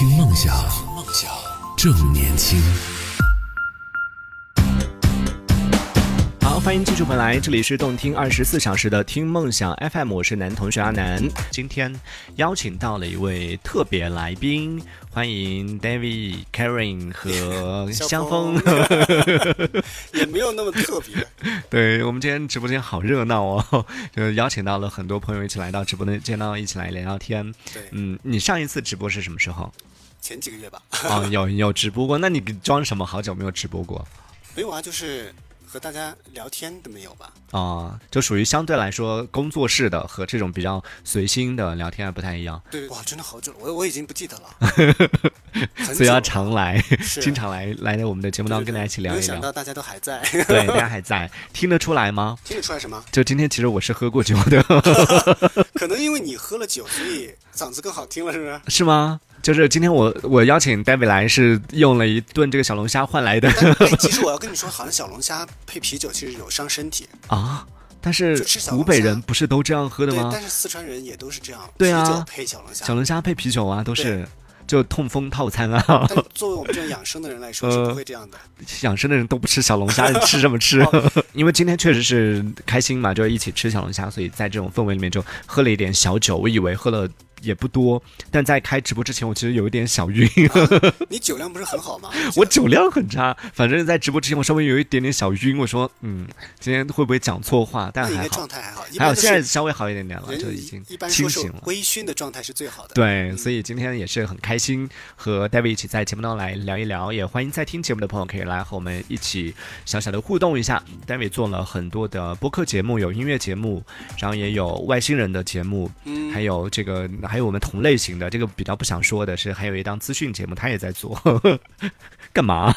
听梦想，梦想正年轻。好，欢迎继续回来，这里是动听二十四小时的听梦想 FM，我是男同学阿南。今天邀请到了一位特别来宾，欢迎 David、Karen 和香风。也没有那么特别。对我们今天直播间好热闹哦，就邀请到了很多朋友一起来到直播间，见到一起来聊聊天。对，嗯，你上一次直播是什么时候？前几个月吧。哦，有有直播过？那你装什么？好久没有直播过？没有啊，就是。和大家聊天都没有吧？啊，就属于相对来说工作室的和这种比较随心的聊天还不太一样。对，哇，真的好久了，我我已经不记得了。所以要常来，经常来来在我们的节目当中跟大家一起聊一聊。没想到大家都还在。对，大家还在，听得出来吗？听得出来什么？就今天其实我是喝过酒的。可能因为你喝了酒，所以嗓子更好听了，是不是？是吗？就是今天我我邀请 David 来是用了一顿这个小龙虾换来的。其实我要跟你说，好像小龙虾配啤酒其实有伤身体啊。但是湖北人不是都这样喝的吗？但是四川人也都是这样。对啊，啤酒配小龙虾，小龙虾配啤酒啊，都是就痛风套餐啊。但 作为我们这种养生的人来说，是不会这样的。养生的人都不吃小龙虾，吃什么吃？因为今天确实是开心嘛，就一起吃小龙虾，所以在这种氛围里面就喝了一点小酒。我以为喝了。也不多，但在开直播之前，我其实有一点小晕。你酒量不是很好吗？我酒量很差，反正在直播之前，我稍微有一点点小晕。我说，嗯，今天会不会讲错话？但还好，状态还好，还有现在稍微好一点点了，就已经清醒了。微醺的状态是最好的。对，所以今天也是很开心和 David 一起在节目当中来聊一聊，也欢迎在听节目的朋友可以来和我们一起小小的互动一下。David 做了很多的播客节目，有音乐节目，然后也有外星人的节目，嗯，还有这个。还有我们同类型的，这个比较不想说的是，还有一档资讯节目，他也在做，干嘛？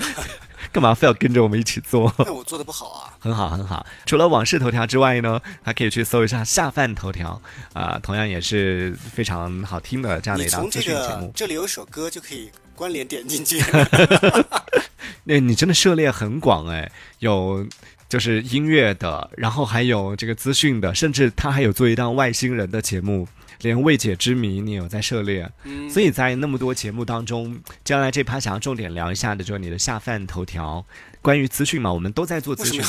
干嘛非要跟着我们一起做？那我做的不好啊。很好，很好。除了往事头条之外呢，还可以去搜一下下饭头条啊，同样也是非常好听的这样的一档资讯节目。这里有一首歌就可以关联点进去。那你真的涉猎很广哎，有。就是音乐的，然后还有这个资讯的，甚至他还有做一档外星人的节目，连未解之谜你有在涉猎，所以在那么多节目当中，将来这趴想要重点聊一下的就是你的下饭头条，关于资讯嘛，我们都在做资讯，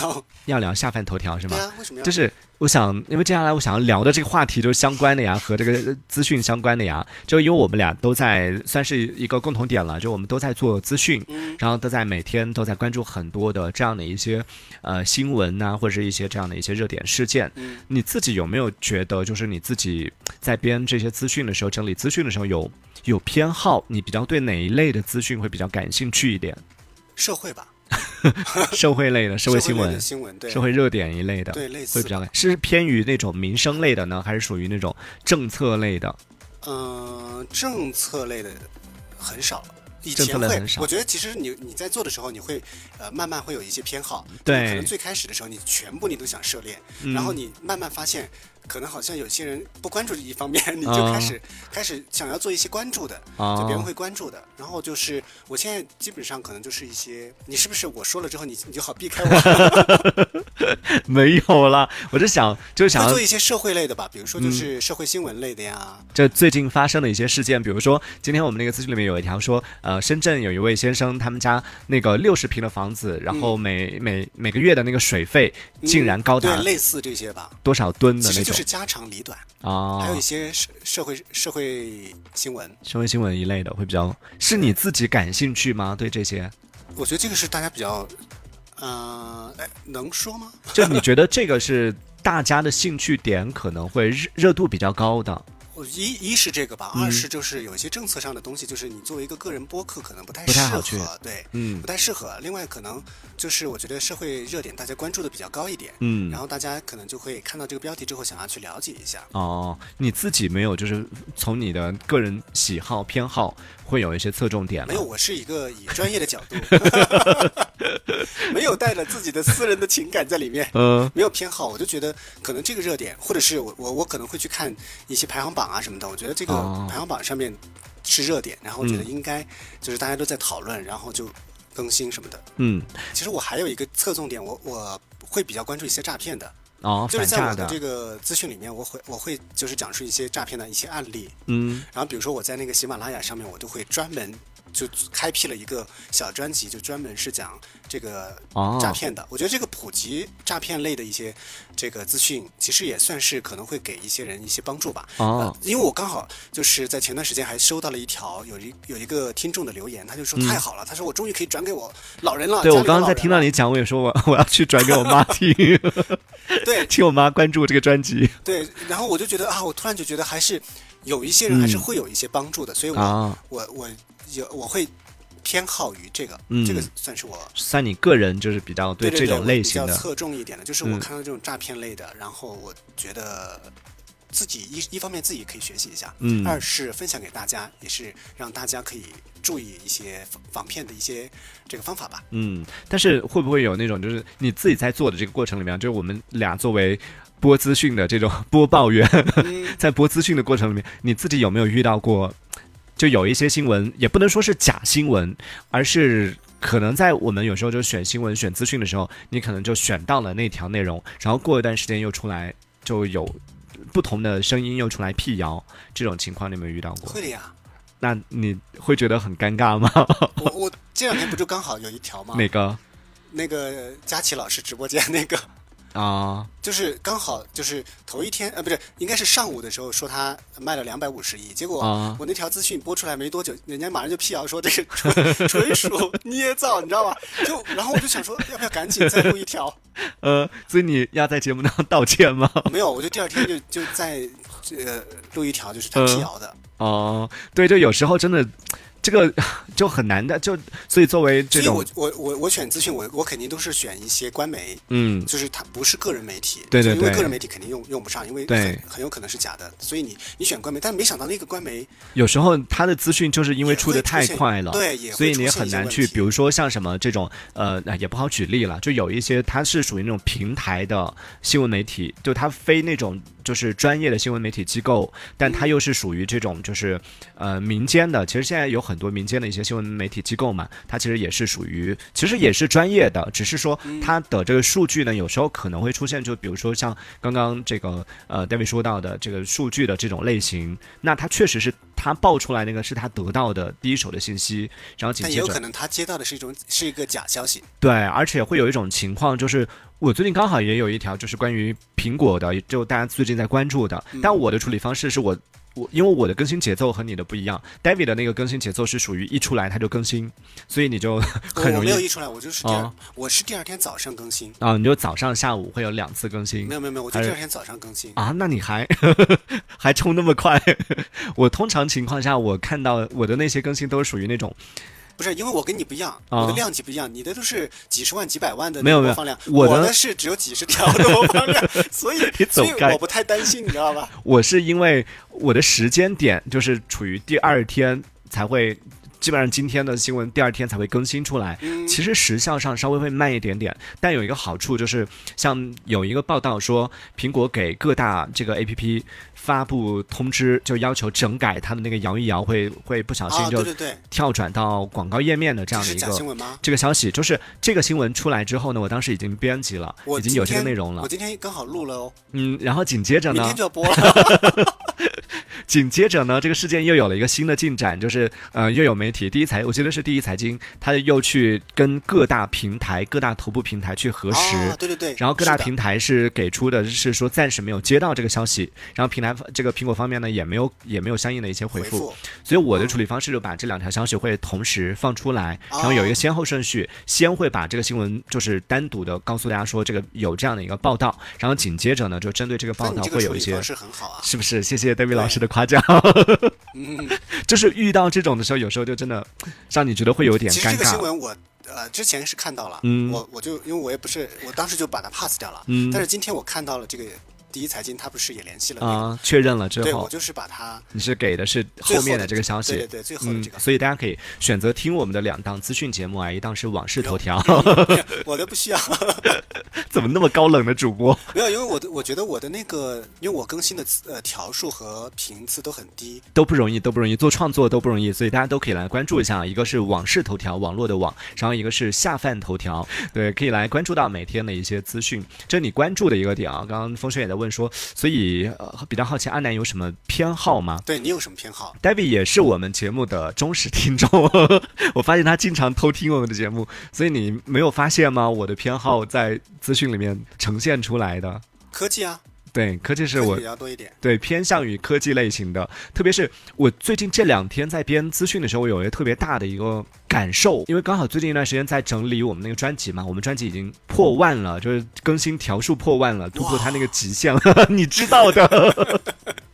要聊下饭头条是吗？为什么？就是。我想，因为接下来我想要聊的这个话题就是相关的呀，和这个资讯相关的呀。就因为我们俩都在算是一个共同点了，就我们都在做资讯，然后都在每天都在关注很多的这样的一些呃新闻呐，或者是一些这样的一些热点事件。你自己有没有觉得，就是你自己在编这些资讯的时候，整理资讯的时候，有有偏好？你比较对哪一类的资讯会比较感兴趣一点？社会吧。社会类的社会新闻、新闻对社会热点一类的，对类似会比较是偏于那种民生类的呢，还是属于那种政策类的？嗯，政策类的很少，以前会。我觉得其实你你在做的时候，你会呃慢慢会有一些偏好。对，可能最开始的时候，你全部你都想涉猎，然后你慢慢发现。可能好像有些人不关注这一方面，你就开始开始想要做一些关注的，就别人会关注的。然后就是我现在基本上可能就是一些，你是不是我说了之后，你你就好避开我？没有啦，我就想就是想做一些社会类的吧，比如说就是社会新闻类的呀。这最近发生的一些事件，比如说今天我们那个资讯里面有一条说，呃，深圳有一位先生，他们家那个六十平的房子，然后每每每个月的那个水费竟然高达类似这些吧，多少吨的那种。是家长里短啊，还有一些社社会社会新闻，社会新闻一类的会比较。是你自己感兴趣吗？对这些？我觉得这个是大家比较，呃，能说吗？就你觉得这个是大家的兴趣点，可能会热热度比较高的。一一是这个吧，二是就是有一些政策上的东西，就是你作为一个个人播客可能不太适合，对，嗯，不太适合。另外可能就是我觉得社会热点大家关注的比较高一点，嗯，然后大家可能就会看到这个标题之后想要去了解一下。哦，你自己没有就是从你的个人喜好偏好。会有一些侧重点没有，我是一个以专业的角度，没有带着自己的私人的情感在里面，嗯，没有偏好，我就觉得可能这个热点，或者是我我我可能会去看一些排行榜啊什么的，我觉得这个排行榜上面是热点，然后我觉得应该就是大家都在讨论，然后就更新什么的，嗯，其实我还有一个侧重点，我我会比较关注一些诈骗的。哦，就是在我的。这个资讯里面，我会我会就是讲述一些诈骗的一些案例，嗯，然后比如说我在那个喜马拉雅上面，我都会专门就开辟了一个小专辑，就专门是讲这个诈骗的。我觉得这个普及诈骗类的一些这个资讯，其实也算是可能会给一些人一些帮助吧。哦，因为我刚好就是在前段时间还收到了一条有一有一个听众的留言，他就说太好了，他说我终于可以转给我老人了。对我刚刚在听到你讲，我也说我我要去转给我妈 听。对，请我妈关注这个专辑。对，然后我就觉得啊，我突然就觉得还是有一些人还是会有一些帮助的，所以我我我有我会偏好于这个，这个算是我算你个人就是比较对这种类型的。比较侧重一点的，就是我看到这种诈骗类的，然后我觉得自己一一方面自己可以学习一下，嗯，二是分享给大家，也是让大家可以注意一些防骗的一些这个方法吧。嗯，但是会不会有那种就是你自己在做的这个过程里面，就是我们俩作为。播资讯的这种播报员，在播资讯的过程里面，你自己有没有遇到过？就有一些新闻，也不能说是假新闻，而是可能在我们有时候就选新闻、选资讯的时候，你可能就选到了那条内容，然后过一段时间又出来，就有不同的声音又出来辟谣，这种情况你有没有遇到过？会的呀。那你会觉得很尴尬吗？我我这两天不就刚好有一条吗？哪个？那个佳琪老师直播间那个。啊，就是刚好就是头一天，呃，不是，应该是上午的时候说他卖了两百五十亿，结果我那条资讯播出来没多久，人家马上就辟谣说这个纯纯属捏造，你知道吧？就然后我就想说，要不要赶紧再录一条？呃，所以你要在节目上道歉吗？没有，我就第二天就就在呃录一条，就是他辟谣的。哦，对，就有时候真的。这个 就很难的，就所以作为这种，我我我我选资讯，我我肯定都是选一些官媒，嗯，就是它不是个人媒体，对对对，因为个人媒体肯定用用不上，因为很很有可能是假的，所以你你选官媒，但是没想到那个官媒有时候它的资讯就是因为出的太快了，对，所以你也很难去，比如说像什么这种呃，也不好举例了，就有一些它是属于那种平台的新闻媒体，就它非那种。就是专业的新闻媒体机构，但它又是属于这种就是呃民间的。其实现在有很多民间的一些新闻媒体机构嘛，它其实也是属于，其实也是专业的，只是说它的这个数据呢，有时候可能会出现，就比如说像刚刚这个呃 David 说到的这个数据的这种类型，那它确实是他爆出来那个是他得到的第一手的信息，然后紧接着有可能他接到的是一种是一个假消息。对，而且会有一种情况就是。我最近刚好也有一条，就是关于苹果的，就大家最近在关注的。但我的处理方式是我，我因为我的更新节奏和你的不一样，David 的那个更新节奏是属于一出来他就更新，所以你就很容易。我没有一出来，我就是第二，我是第二天早上更新。啊，你就早上、下午会有两次更新？没有没有没有，我就第二天早上更新。啊，那你还还冲那么快？我通常情况下，我看到我的那些更新都是属于那种。不是，因为我跟你不一样，我的量级不一样，你的都是几十万、几百万的播放量，我的是只有几十条的播放量，所以所以我不太担心，你知道吧？我是因为我的时间点就是处于第二天才会。基本上今天的新闻第二天才会更新出来，其实时效上稍微会慢一点点，但有一个好处就是，像有一个报道说，苹果给各大这个 A P P 发布通知，就要求整改它的那个摇一摇，会会不小心就跳转到广告页面的这样的一个新闻吗？这个消息就是这个新闻出来之后呢，我当时已经编辑了，已经有这个内容了。我今天刚好录了哦。嗯，然后紧接着呢，明天就要播了。紧接着呢，这个事件又有了一个新的进展，就是呃，又有媒体第一财，我记得是第一财经，他又去跟各大平台、各大头部平台去核实，对对对，然后各大平台是给出的是说暂时没有接到这个消息，然后平台这个苹果方面呢也没有也没有相应的一些回复，所以我的处理方式就把这两条消息会同时放出来，然后有一个先后顺序，先会把这个新闻就是单独的告诉大家说这个有这样的一个报道，然后紧接着呢就针对这个报道会有一些是很好啊，是不是？谢谢 David 老师的。夸奖，就是遇到这种的时候，有时候就真的让你觉得会有点尴尬。其实这个新闻我呃之前是看到了，嗯我我就因为我也不是，我当时就把它 pass 掉了。嗯，但是今天我看到了这个第一财经他不是也联系了啊，确认了之后，对我就是把它，你是给的是后面的这个消息，对对，最后的这个，所以大家可以选择听我们的两档资讯节目啊，一档是往事头条，我的不需要，怎么那么高冷的主播？没有，因为我的我觉得我的那个，因为我更新的呃条数和频次都很低，都不容易，都不容易做创作都不容易，所以大家都可以来关注一下，一个是往事头条，网络的网，然后一个是下饭头条，对，可以来关注到每天的一些资讯，这是你关注的一个点啊。刚刚风轩也在问说，所以呃比较好奇阿南有什么偏好吗？对你有什么偏好？David 也是我们节目的忠实听众，我发现他经常偷听我们的节目，所以你没有发现吗？我的偏好在资讯里面呈现出来的科技啊。对，科技是我比较多一点。对，偏向于科技类型的，特别是我最近这两天在编资讯的时候，我有一个特别大的一个感受，因为刚好最近一段时间在整理我们那个专辑嘛，我们专辑已经破万了，就是更新条数破万了，突破它那个极限了，你知道的。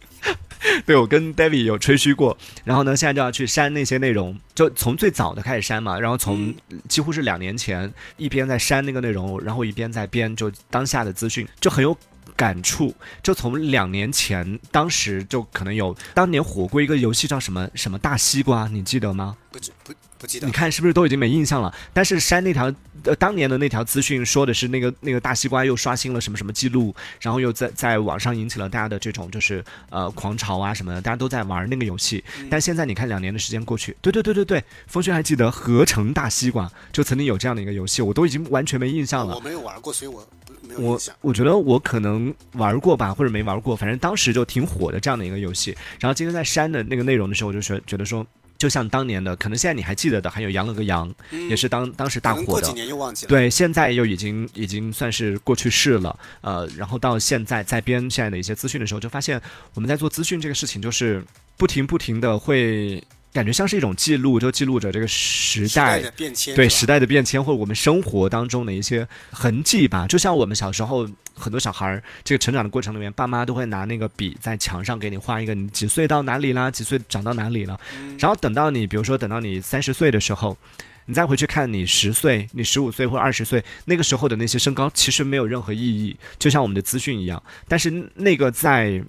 对，我跟 David 有吹嘘过，然后呢，现在就要去删那些内容，就从最早的开始删嘛，然后从几乎是两年前一边在删那个内容，然后一边在编，就当下的资讯就很有。感触就从两年前，当时就可能有当年火过一个游戏叫什么什么大西瓜，你记得吗？不不不记得。你看是不是都已经没印象了？但是删那条呃当年的那条资讯说的是那个那个大西瓜又刷新了什么什么记录，然后又在在网上引起了大家的这种就是呃狂潮啊什么的，大家都在玩那个游戏。但现在你看两年的时间过去，对对对对对，风轩还记得合成大西瓜就曾经有这样的一个游戏，我都已经完全没印象了。我没有玩过，所以我。我我觉得我可能玩过吧，或者没玩过，反正当时就挺火的这样的一个游戏。然后今天在删的那个内容的时候，我就觉觉得说，就像当年的，可能现在你还记得的，还有羊了个羊，也是当当时大火的。过几年又忘记了。对，现在又已经已经算是过去式了。呃，然后到现在在编现在的一些资讯的时候，就发现我们在做资讯这个事情，就是不停不停的会。感觉像是一种记录，就记录着这个时代的变迁，对时代的变迁，或者我们生活当中的一些痕迹吧。就像我们小时候，很多小孩儿这个成长的过程里面，爸妈都会拿那个笔在墙上给你画一个你几岁到哪里啦，几岁长到哪里了。然后等到你，比如说等到你三十岁的时候，你再回去看你十岁、你十五岁或二十岁那个时候的那些身高，其实没有任何意义，就像我们的资讯一样。但是那个在。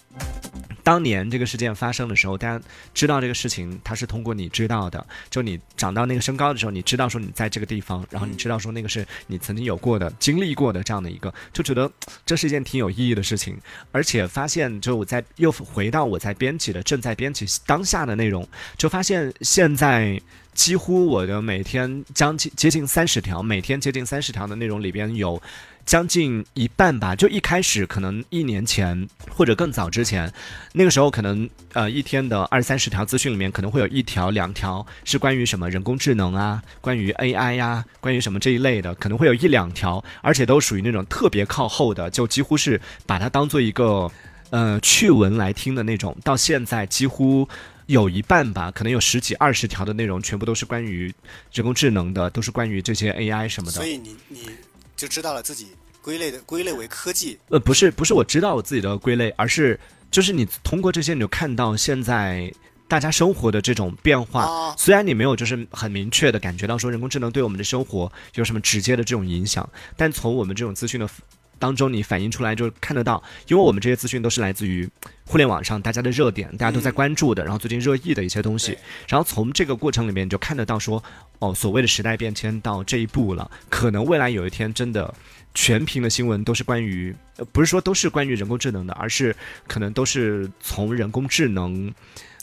当年这个事件发生的时候，大家知道这个事情，它是通过你知道的。就你长到那个身高的时候，你知道说你在这个地方，然后你知道说那个是你曾经有过的、经历过的这样的一个，就觉得这是一件挺有意义的事情。而且发现，就我在又回到我在编辑的正在编辑当下的内容，就发现现在几乎我的每天将近接近三十条，每天接近三十条的内容里边有。将近一半吧，就一开始可能一年前或者更早之前，那个时候可能呃一天的二三十条资讯里面可能会有一条两条是关于什么人工智能啊，关于 AI 呀，关于什么这一类的，可能会有一两条，而且都属于那种特别靠后的，就几乎是把它当做一个呃趣闻来听的那种。到现在几乎有一半吧，可能有十几二十条的内容全部都是关于人工智能的，都是关于这些 AI 什么的。所以你你。就知道了自己归类的归类为科技，呃，不是不是，我知道我自己的归类，而是就是你通过这些，你就看到现在大家生活的这种变化。虽然你没有就是很明确的感觉到说人工智能对我们的生活有什么直接的这种影响，但从我们这种资讯的当中，你反映出来就看得到，因为我们这些资讯都是来自于互联网上大家的热点，大家都在关注的，然后最近热议的一些东西，然后从这个过程里面就看得到说。哦，所谓的时代变迁到这一步了，可能未来有一天真的全屏的新闻都是关于，不是说都是关于人工智能的，而是可能都是从人工智能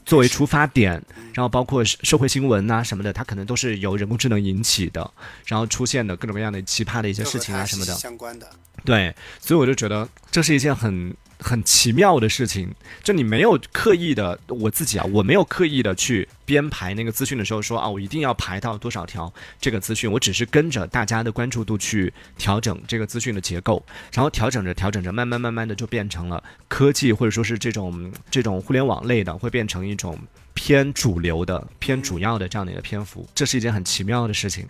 作为出发点，然后包括社会新闻啊什么的，它可能都是由人工智能引起的，然后出现的各种各样的奇葩的一些事情啊什么的相关的。对，所以我就觉得这是一件很。很奇妙的事情，就你没有刻意的，我自己啊，我没有刻意的去编排那个资讯的时候说啊，我一定要排到多少条这个资讯，我只是跟着大家的关注度去调整这个资讯的结构，然后调整着调整着，慢慢慢慢的就变成了科技或者说是这种这种互联网类的，会变成一种。偏主流的、偏主要的这样的一个篇幅，这是一件很奇妙的事情。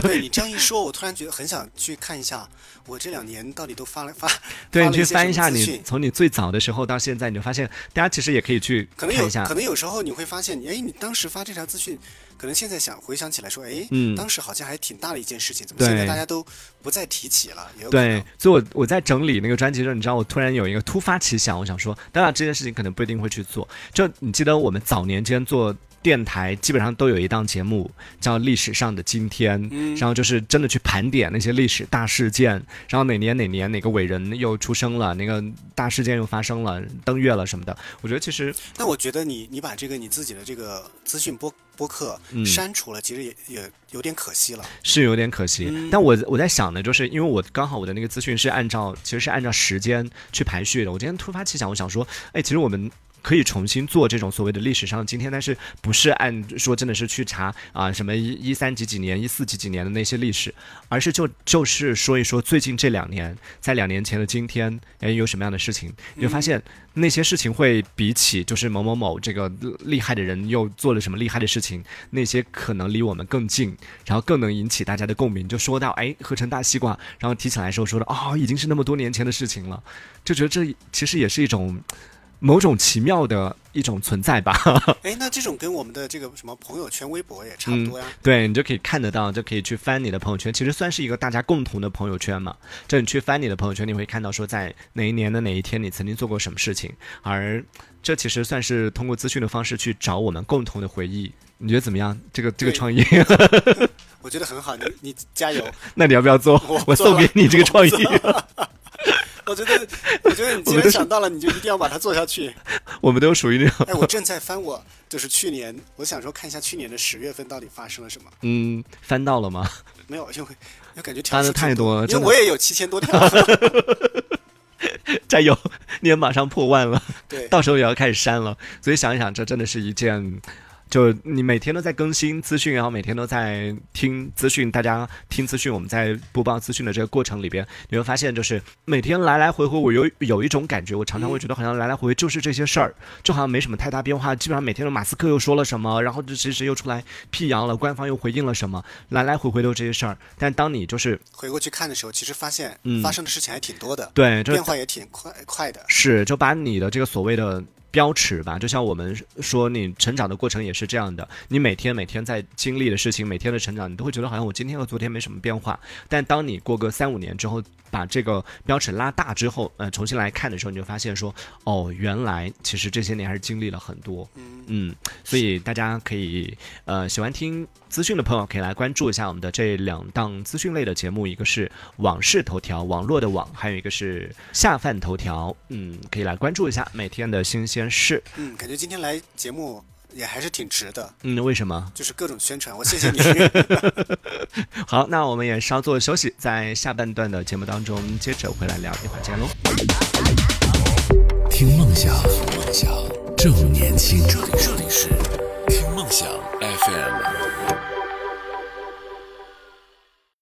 对你这样一说，我突然觉得很想去看一下，我这两年到底都发了发。对你去翻一下，你从你最早的时候到现在，你就发现大家其实也可以去看一下。可能有时候你会发现，哎，你当时发这条资讯。可能现在想回想起来说，哎，嗯，当时好像还挺大的一件事情，怎么现在大家都不再提起了？对，所以我我在整理那个专辑的时候，你知道，我突然有一个突发奇想，我想说，当然这件事情可能不一定会去做。就你记得我们早年间做。电台基本上都有一档节目叫《历史上的今天》，然后就是真的去盘点那些历史大事件，然后哪年哪年哪个伟人又出生了，那个大事件又发生了，登月了什么的。我觉得其实，那我觉得你你把这个你自己的这个资讯播播客删除了，其实也也有点可惜了，是有点可惜。但我我在想呢，就是因为我刚好我的那个资讯是按照其实是按照时间去排序的。我今天突发奇想，我想说，哎，其实我们。可以重新做这种所谓的历史上今天，但是不是按说真的是去查啊什么一一三几几年、一四几几年的那些历史，而是就就是说一说最近这两年，在两年前的今天，哎有什么样的事情？你就发现那些事情会比起就是某某某这个厉害的人又做了什么厉害的事情，那些可能离我们更近，然后更能引起大家的共鸣。就说到哎合成大西瓜，然后提起来时候说的哦已经是那么多年前的事情了，就觉得这其实也是一种。某种奇妙的一种存在吧。哎，那这种跟我们的这个什么朋友圈、微博也差不多呀。对你就可以看得到，就可以去翻你的朋友圈，其实算是一个大家共同的朋友圈嘛。就你去翻你的朋友圈，你会看到说在哪一年的哪一天你曾经做过什么事情，而这其实算是通过资讯的方式去找我们共同的回忆。你觉得怎么样？这个这个创意？我觉得很好，你你加油。那你要不要做？我送给你这个创意。我觉得，我觉得你既然想到了，你就一定要把它做下去。我们都属于那种。哎，我正在翻，我就是去年，我想说看一下去年的十月份到底发生了什么。嗯，翻到了吗？没有，因为又感觉翻的太多了。因为我也有七千多条。加油，你也马上破万了。对，到时候也要开始删了。所以想一想，这真的是一件。就你每天都在更新资讯，然后每天都在听资讯，大家听资讯，我们在播报资讯的这个过程里边，你会发现，就是每天来来回回，我有有一种感觉，我常常会觉得好像来来回回就是这些事儿，就好像没什么太大变化。基本上每天的马斯克又说了什么，然后这其实又出来辟谣了，官方又回应了什么，来来回回都是这些事儿。但当你就是回过去看的时候，其实发现发生的事情还挺多的，对，变化也挺快快的。是，就把你的这个所谓的。标尺吧，就像我们说，你成长的过程也是这样的。你每天每天在经历的事情，每天的成长，你都会觉得好像我今天和昨天没什么变化。但当你过个三五年之后，把这个标尺拉大之后，呃，重新来看的时候，你就发现说，哦，原来其实这些年还是经历了很多。嗯，所以大家可以，呃，喜欢听资讯的朋友可以来关注一下我们的这两档资讯类的节目，一个是网事头条，网络的网，还有一个是下饭头条。嗯，可以来关注一下每天的新鲜事。嗯，感觉今天来节目。也还是挺值的，嗯，为什么？就是各种宣传，我谢谢你。好，那我们也稍作休息，在下半段的节目当中接着回来聊，一会儿见喽。听梦想，梦想正年轻，这里这里是听梦想 FM。